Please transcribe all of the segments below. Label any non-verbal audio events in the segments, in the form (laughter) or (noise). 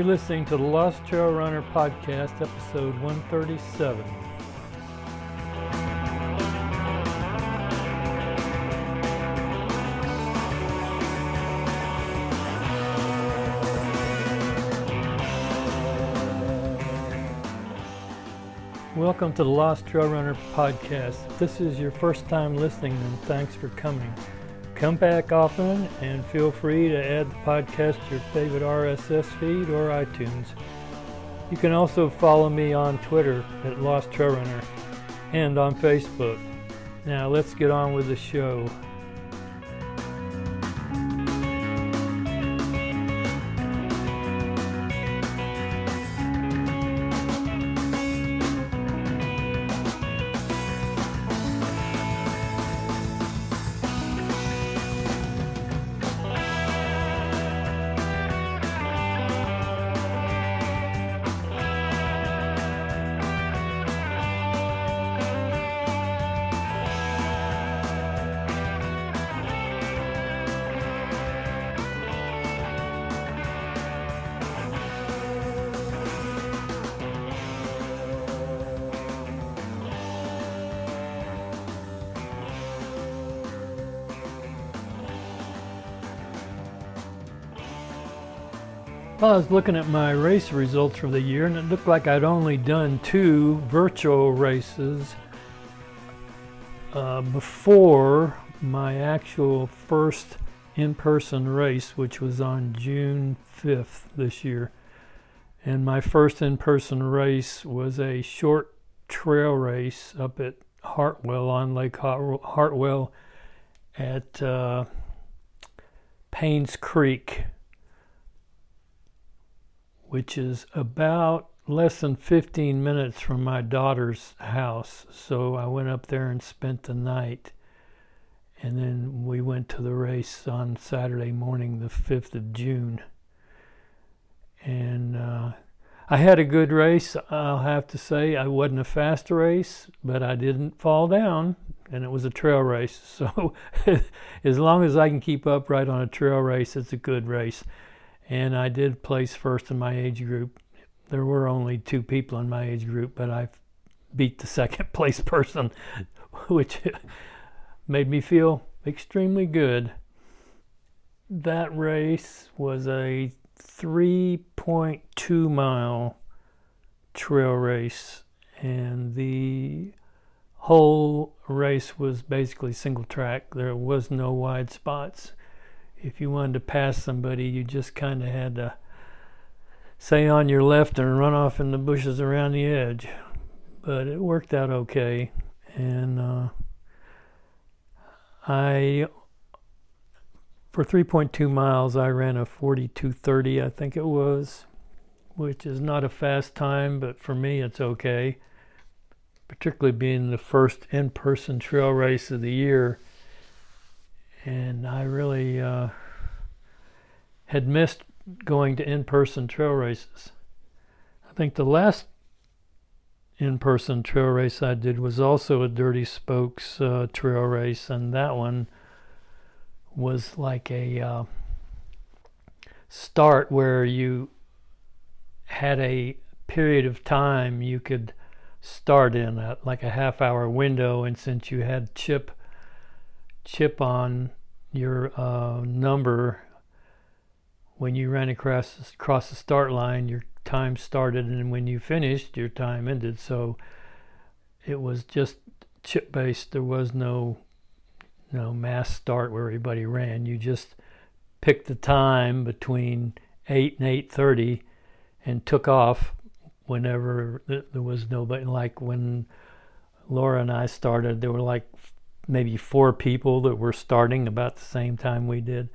You're listening to the Lost Trail Runner Podcast, episode 137. Welcome to the Lost Trail Runner Podcast. If this is your first time listening, then thanks for coming. Come back often and feel free to add the podcast to your favorite RSS feed or iTunes. You can also follow me on Twitter at Lost Trail Runner and on Facebook. Now let's get on with the show. Well, I was looking at my race results for the year, and it looked like I'd only done two virtual races uh, before my actual first in person race, which was on June 5th this year. And my first in person race was a short trail race up at Hartwell on Lake Hartwell at uh, Paynes Creek which is about less than 15 minutes from my daughter's house. So I went up there and spent the night. And then we went to the race on Saturday morning, the 5th of June. And uh, I had a good race, I'll have to say. I wasn't a fast race, but I didn't fall down, and it was a trail race. (laughs) So as long as I can keep upright on a trail race, it's a good race and I did place first in my age group. There were only two people in my age group, but I beat the (laughs) second place person, (laughs) which (laughs) made me feel extremely good. That race was a 3.2 mile trail race, and the whole race was basically single track. There was no wide spots if you wanted to pass somebody, you just kind of had to say on your left and run off in the bushes around the edge. But it worked out okay. And uh, I, for 3.2 miles, I ran a 42.30, I think it was, which is not a fast time, but for me, it's okay. Particularly being the first in person trail race of the year and I really uh, had missed going to in-person trail races. I think the last in-person trail race I did was also a Dirty Spokes uh, trail race, and that one was like a uh, start where you had a period of time you could start in, a, like a half-hour window, and since you had chip chip on your uh, number when you ran across across the start line. Your time started, and when you finished, your time ended. So it was just chip based. There was no no mass start where everybody ran. You just picked the time between eight and eight thirty, and took off whenever there was nobody. Like when Laura and I started, there were like maybe four people that were starting about the same time we did.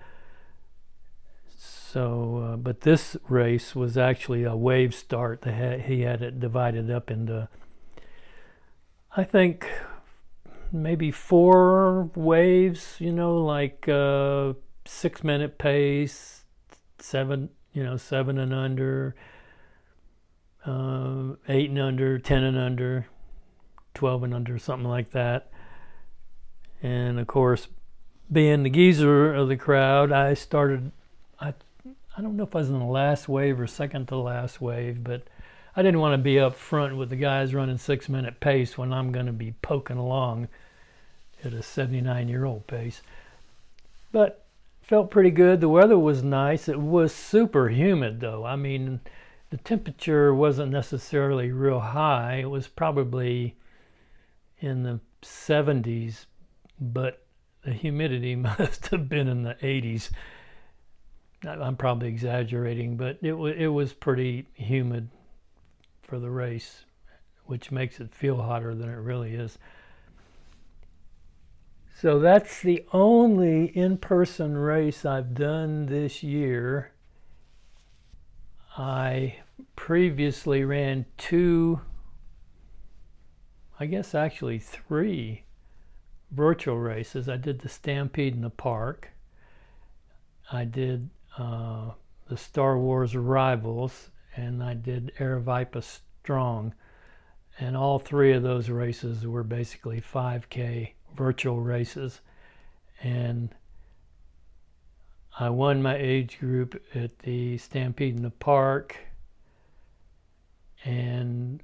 So, uh, but this race was actually a wave start. he had it divided up into, I think, maybe four waves. You know, like uh, six minute pace, seven, you know, seven and under, uh, eight and under, ten and under, twelve and under, something like that. And of course, being the geezer of the crowd, I started. I I don't know if I was in the last wave or second to last wave, but I didn't want to be up front with the guys running six minute pace when I'm going to be poking along at a 79 year old pace. But felt pretty good. The weather was nice. It was super humid though. I mean, the temperature wasn't necessarily real high. It was probably in the 70s, but the humidity (laughs) must have been in the 80s. I'm probably exaggerating, but it was it was pretty humid for the race, which makes it feel hotter than it really is. So that's the only in-person race I've done this year. I previously ran two, I guess actually three virtual races. I did the Stampede in the Park. I did uh, the Star Wars Rivals, and I did Aravaipa Strong. And all three of those races were basically 5K virtual races. And I won my age group at the Stampede in the Park. And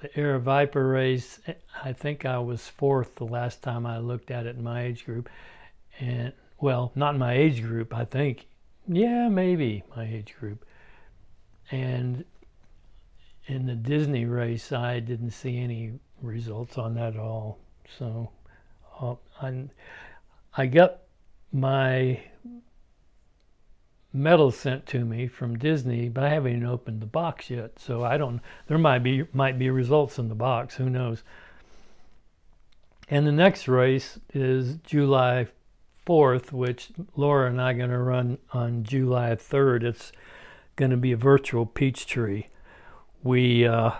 the Aravaipa race, I think I was fourth the last time I looked at it in my age group. And well, not in my age group, I think. Yeah, maybe my age group. And in the Disney race, I didn't see any results on that at all. So uh, I, I got my medal sent to me from Disney, but I haven't even opened the box yet. So I don't. There might be might be results in the box. Who knows? And the next race is July 4th, which Laura and I are going to run on July 3rd. It's going to be a virtual Peachtree. We, uh,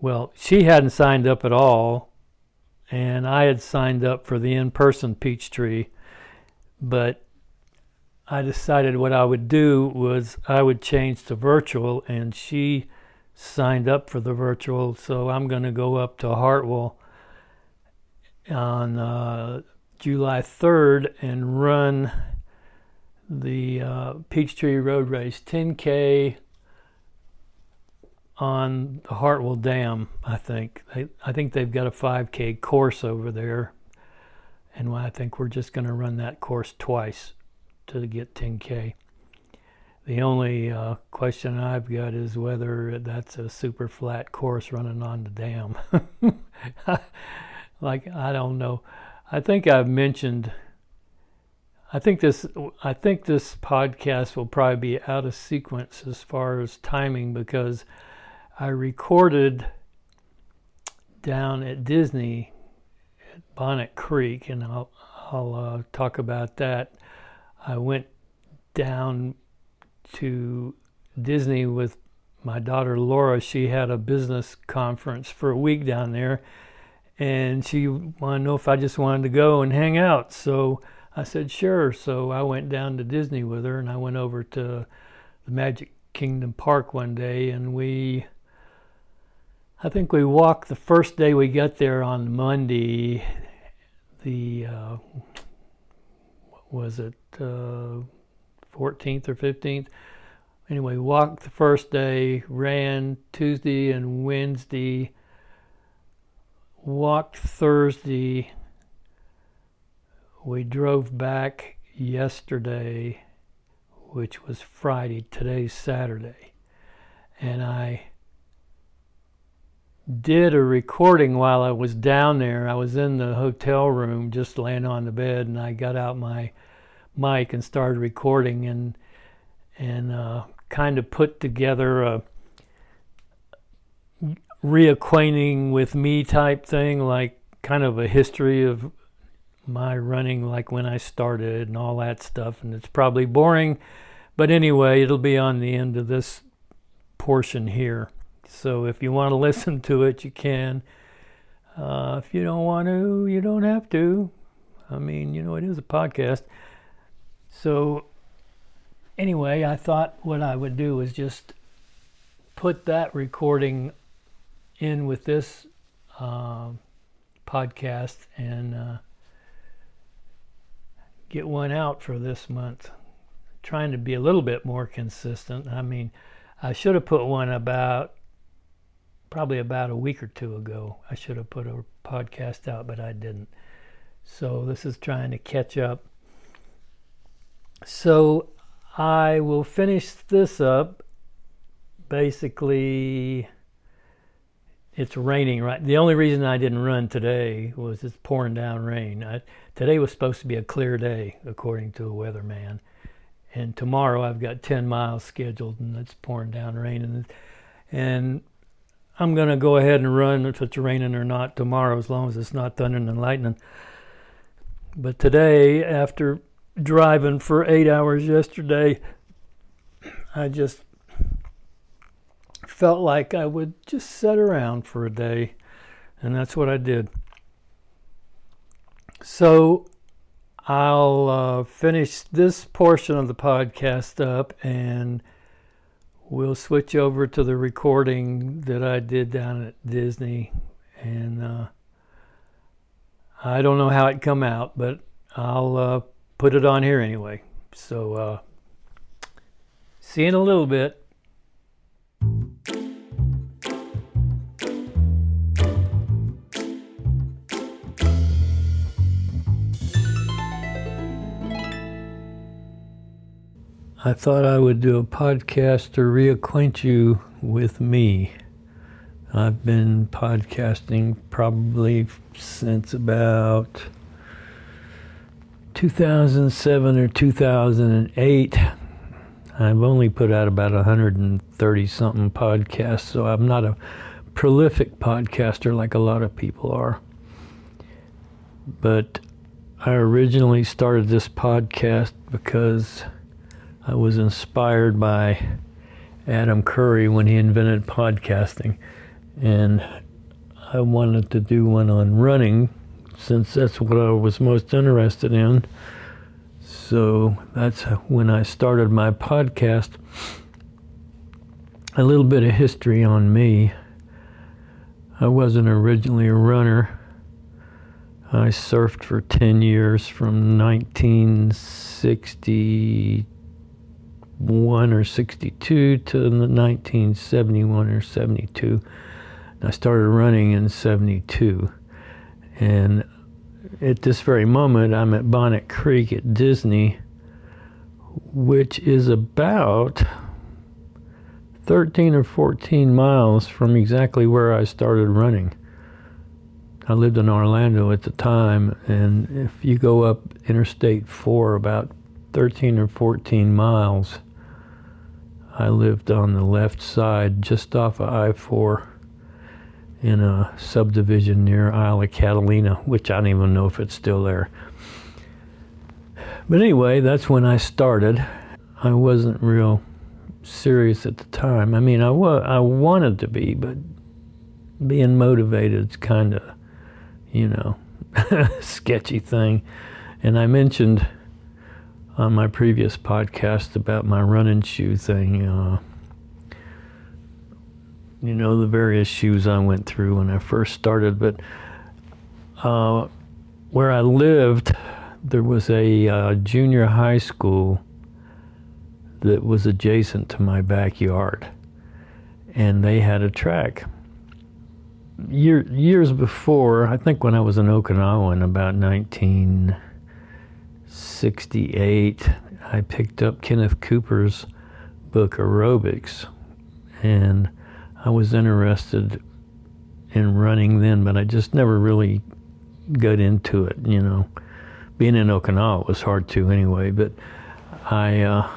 well, she hadn't signed up at all, and I had signed up for the in person Peachtree, but I decided what I would do was I would change to virtual, and she signed up for the virtual, so I'm going to go up to Hartwell on uh, July 3rd and run the uh, Peachtree Road Race 10K on the Hartwell Dam. I think they, I think they've got a 5K course over there, and I think we're just going to run that course twice to get 10K. The only uh, question I've got is whether that's a super flat course running on the dam. (laughs) like I don't know. I think I've mentioned. I think this. I think this podcast will probably be out of sequence as far as timing because I recorded down at Disney at Bonnet Creek, and I'll I'll uh, talk about that. I went down to Disney with my daughter Laura. She had a business conference for a week down there, and she wanted to know if I just wanted to go and hang out. So I said, sure. So I went down to Disney with her, and I went over to the Magic Kingdom Park one day, and we, I think we walked the first day we got there on Monday, the, uh, was it, uh, 14th or 15th. Anyway, walked the first day, ran Tuesday and Wednesday walked Thursday. We drove back yesterday, which was Friday. Today's Saturday. And I did a recording while I was down there. I was in the hotel room just laying on the bed and I got out my mic and started recording and and uh, kind of put together a reacquainting with me type thing, like kind of a history of my running like when I started and all that stuff. And it's probably boring, but anyway, it'll be on the end of this portion here. So if you want to (laughs) listen to it, you can. Uh, if you don't want to, you don't have to. I mean, you know, it is a podcast. So, anyway, I thought what I would do is just put that recording in with this uh, podcast and uh, get one out for this month. Trying to be a little bit more consistent. I mean, I should have put one about probably about a week or two ago. I should have put a podcast out, but I didn't. So this is trying to catch up. So I will finish this up. Basically, it's raining right. The only reason I didn't run today was it's pouring down rain. I, today was supposed to be a clear day, according to a weatherman. And tomorrow I've got 10 miles scheduled, and it's pouring down rain. And, and I'm going to go ahead and run if it's raining or not tomorrow, as long as it's not thundering and lightning. But today, after driving for eight hours yesterday, I just felt like I would just sit around for a day, and that's what I did. So I'll uh, finish this portion of the podcast up and we'll switch over to the recording that I did down at Disney. And uh, I don't know how it come out, but I'll uh, put it on here anyway. So uh, see you in a little bit. I thought I would do a podcast to reacquaint you with me. I've been podcasting probably since about 2007 or 2008. I've only put out about 130 something podcasts, so I'm not a prolific podcaster like a lot of people are. But I originally started this podcast because I was inspired by Adam Curry when he invented podcasting. And I wanted to do one on running since that's what I was most interested in. So that's when I started my podcast. A little bit of history on me. I wasn't originally a runner. I surfed for 10 years from 1962 one or 62 to 1971 or 72. I started running in 72. And at this very moment, I'm at Bonnet Creek at Disney, which is about 13 or 14 miles from exactly where I started running. I lived in Orlando at the time, and if you go up Interstate 4 about 13 or 14 miles, I lived on the left side, just off of I 4, in a subdivision near Isle of Catalina, which I don't even know if it's still there. But anyway, that's when I started. I wasn't real serious at the time. I mean, I, wa- I wanted to be, but being motivated is kind of, you know, (laughs) sketchy thing. And I mentioned on my previous podcast about my running shoe thing. Uh, you know, the various shoes I went through when I first started, but uh, where I lived, there was a uh, junior high school that was adjacent to my backyard, and they had a track. Year, years before, I think when I was in Okinawa in about 19. 68, I picked up Kenneth Cooper's book Aerobics, and I was interested in running then, but I just never really got into it. You know, being in Okinawa was hard to anyway, but I uh,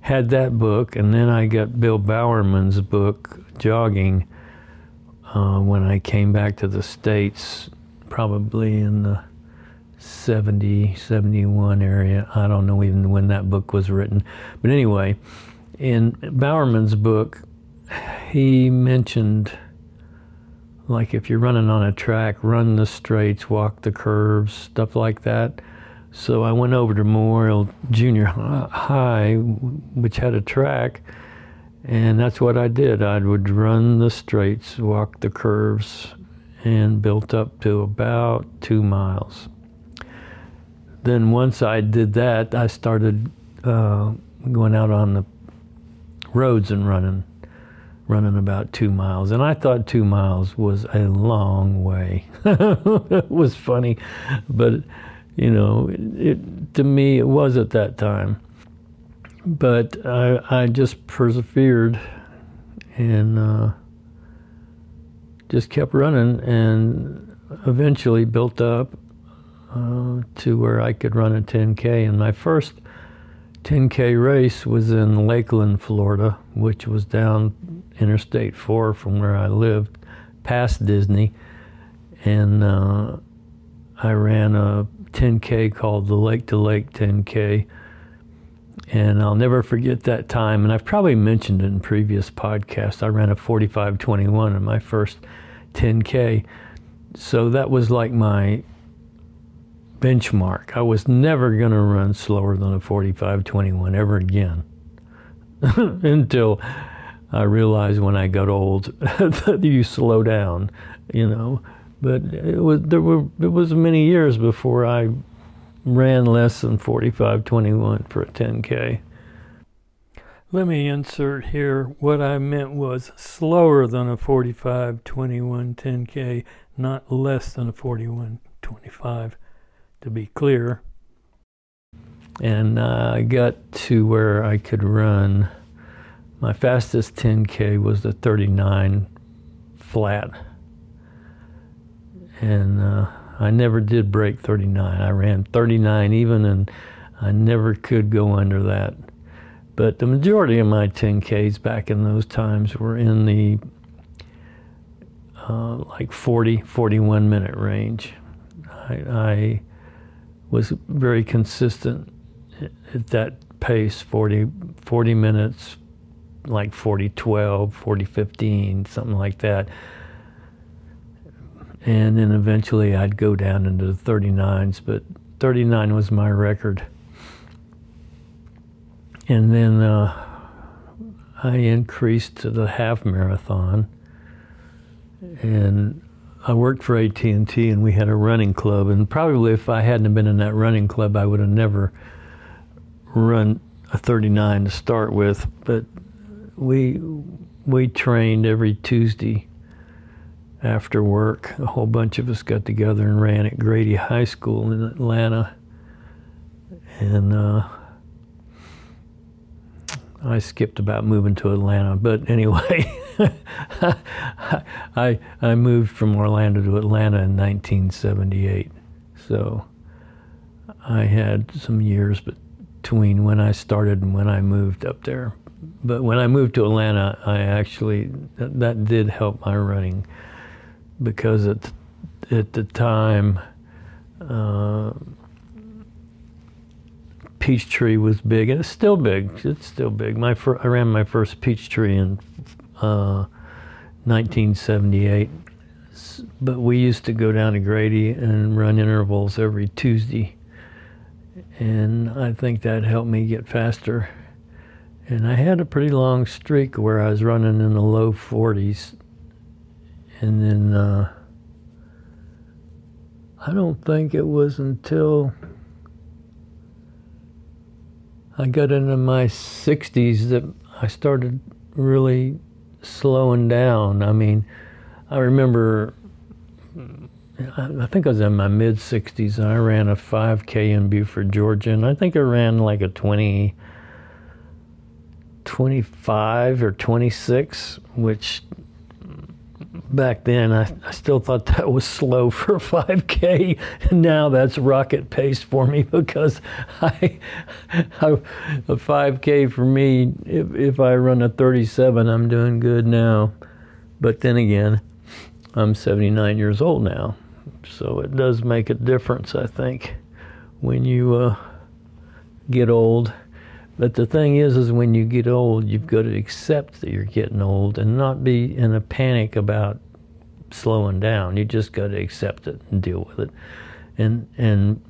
had that book, and then I got Bill Bowerman's book Jogging uh, when I came back to the states, probably in the 70, 71 area. I don't know even when that book was written. But anyway, in Bowerman's book, he mentioned like if you're running on a track, run the straights, walk the curves, stuff like that. So I went over to Memorial Junior High, which had a track, and that's what I did. I would run the straights, walk the curves, and built up to about two miles. Then once I did that, I started uh, going out on the roads and running running about two miles. And I thought two miles was a long way. (laughs) it was funny, but you know, it, to me it was at that time. But I, I just persevered and uh, just kept running and eventually built up uh, to where I could run a 10K. And my first 10K race was in Lakeland, Florida, which was down Interstate 4 from where I lived, past Disney. And uh, I ran a 10K called the Lake to Lake 10K. And I'll never forget that time. And I've probably mentioned it in previous podcasts. I ran a 45:21 in my first 10K. So that was like my benchmark. I was never going to run slower than a 45:21 ever again (laughs) until I realized when I got old (laughs) that you slow down, you know. But it was there were it was many years before I ran less than 45:21 for a 10k. Let me insert here what I meant was slower than a 45:21 10k, not less than a 41:25 to be clear. And uh, I got to where I could run. My fastest 10K was the 39 flat. And uh, I never did break 39. I ran 39 even, and I never could go under that. But the majority of my 10Ks back in those times were in the uh, like 40, 41 minute range. I, I was very consistent at that pace 40, 40 minutes, like 40 12, 40 15, something like that. And then eventually I'd go down into the 39s, but 39 was my record. And then uh, I increased to the half marathon. And I worked for AT&T and we had a running club and probably if I hadn't been in that running club I would have never run a 39 to start with but we we trained every Tuesday after work. A whole bunch of us got together and ran at Grady High School in Atlanta. And uh, I skipped about moving to Atlanta but anyway (laughs) (laughs) I I moved from Orlando to Atlanta in 1978, so I had some years between when I started and when I moved up there. But when I moved to Atlanta, I actually that, that did help my running because at at the time. Uh, Peachtree was big, and it's still big. It's still big. My fir- I ran my first Peachtree in 1978. Uh, but we used to go down to Grady and run intervals every Tuesday. And I think that helped me get faster. And I had a pretty long streak where I was running in the low 40s. And then uh, I don't think it was until I got into my 60s that I started really slowing down. I mean, I remember, I think I was in my mid 60s and I ran a 5K in Buford, Georgia, and I think I ran like a 20, 25 or 26, which back then I, I, still thought that was slow for (laughs) 5k and now that's rocket pace for me (laughs) because I, I a 5k for me if, if I run a 37 I'm doing good now but then again I'm 79 years old now so it does make a difference I think when you uh, get old. But the thing is, is when you get old, you've got to accept that you're getting old and not be in a panic about slowing down. You just got to accept it and deal with it. And and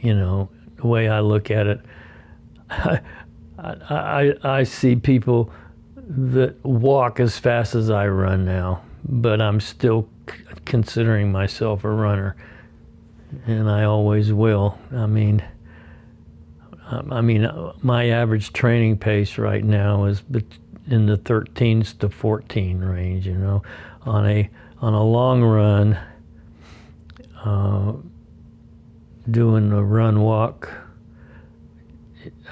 you know the way I look at it, (laughs) I I, I see people that walk as fast as I run now, but I'm still c- considering myself a runner, and I always will. I mean. I mean, my average training pace right now is in the 13s to 14 range. You know, on a on a long run, uh, doing a run walk,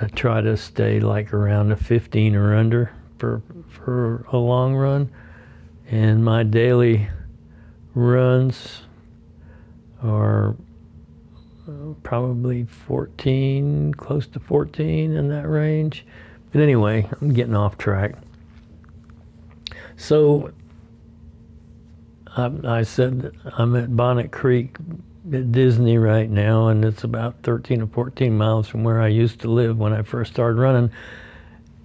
I try to stay like around a 15 or under for for a long run, and my daily runs are probably 14, close to 14 in that range. But anyway, I'm getting off track. So I, I said I'm at Bonnet Creek at Disney right now, and it's about 13 or 14 miles from where I used to live when I first started running. (clears throat)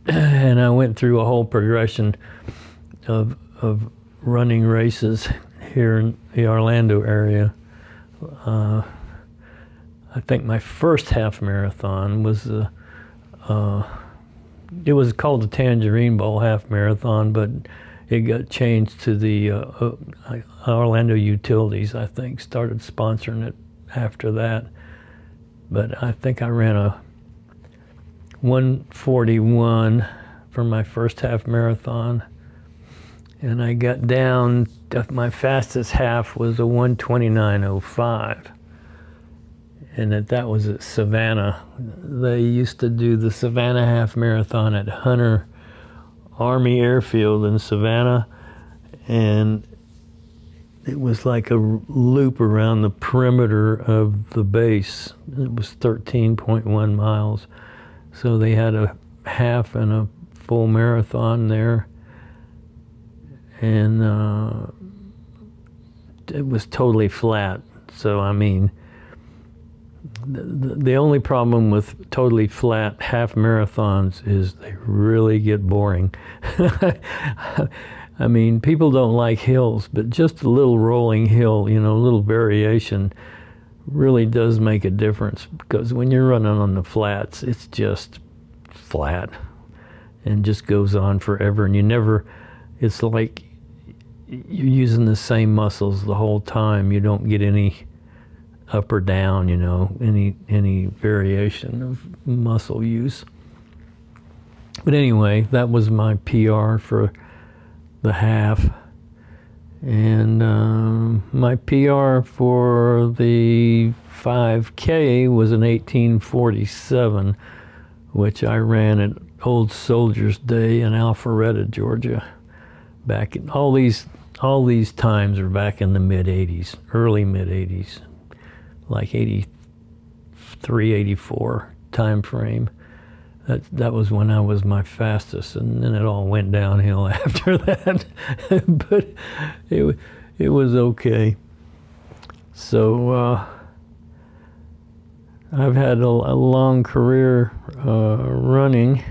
And I went through a whole progression of of running races here in the Orlando area. Uh, I think my first half marathon was a, uh, it was called the Tangerine Bowl half marathon, but it got changed to the uh, uh, Orlando Utilities. I think started sponsoring it after that, but I think I ran a 141 for my first half marathon, and I got down. My fastest half was a 129.05 and that that was at Savannah. They used to do the Savannah half marathon at Hunter Army Airfield in Savannah, and it was like a loop around the perimeter of the base. It was 13.1 miles. So they had a half and a full marathon there. And uh, it was totally flat. So, I mean, the, the only problem with totally flat half marathons is they really get boring. (laughs) I mean, people don't like hills, but just a little rolling hill, you know, a little variation really does make a difference because when you're running on the flats, it's just flat and just goes on forever. And you never, it's like you're using the same muscles the whole time. You don't get any up or down, you know, any any variation of muscle use. But anyway, that was my PR for the half. And um, my PR for the 5K was in 1847, which I ran at Old Soldiers Day in Alpharetta, Georgia. Back in all these all these times are back in the mid 80s, early mid 80s like 83, 84 time frame. That that was when I was my fastest, and then it all went downhill (laughs) after that. (laughs) but it it was okay. So uh, I've had a, a long career uh, running,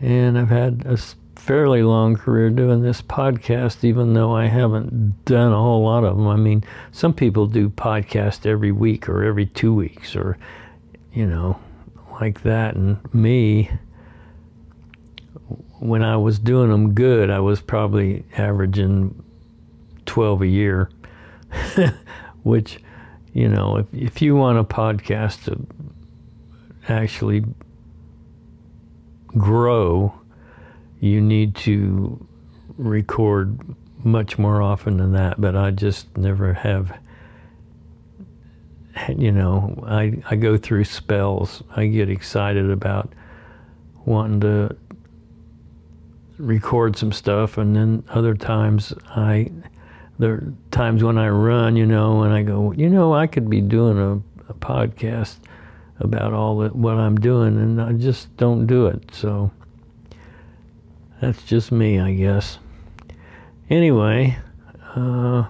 and I've had a fairly long career doing this podcast, even though I haven't done a whole lot of them. I mean, some people do podcast every week or every two weeks or, you know, like that. And me, when I was doing them good, I was probably averaging 12 a year, (laughs) which, you know, if, if you want a podcast to actually grow, you need to record much more often than that, but I just never have. You know, I, I go through spells. I get excited about wanting to record some stuff, and then other times I there are times when I run, you know, and I go, you know, I could be doing a, a podcast about all that what I'm doing, and I just don't do it. So that's just me, I guess. Anyway, uh,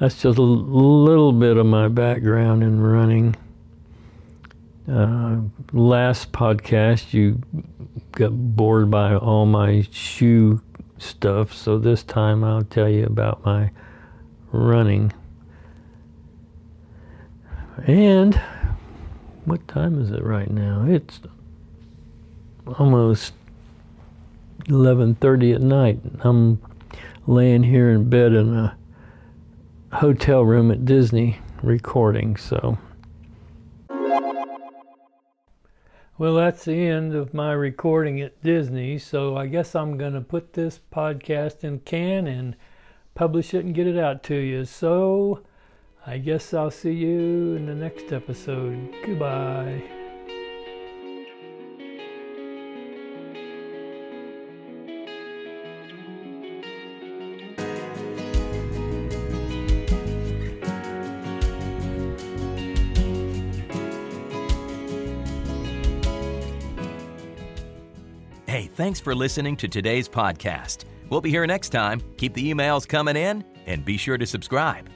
that's just a little bit of my background in running. Uh, last podcast, you got bored by all my shoe stuff, so this time I'll tell you about my running. And what time is it right now? It's almost 11:30 at night. I'm laying here in bed in a hotel room at Disney recording, so Well, that's the end of my recording at Disney, so I guess I'm going to put this podcast in can and publish it and get it out to you. So, I guess I'll see you in the next episode. Goodbye. Thanks for listening to today's podcast. We'll be here next time. Keep the emails coming in and be sure to subscribe.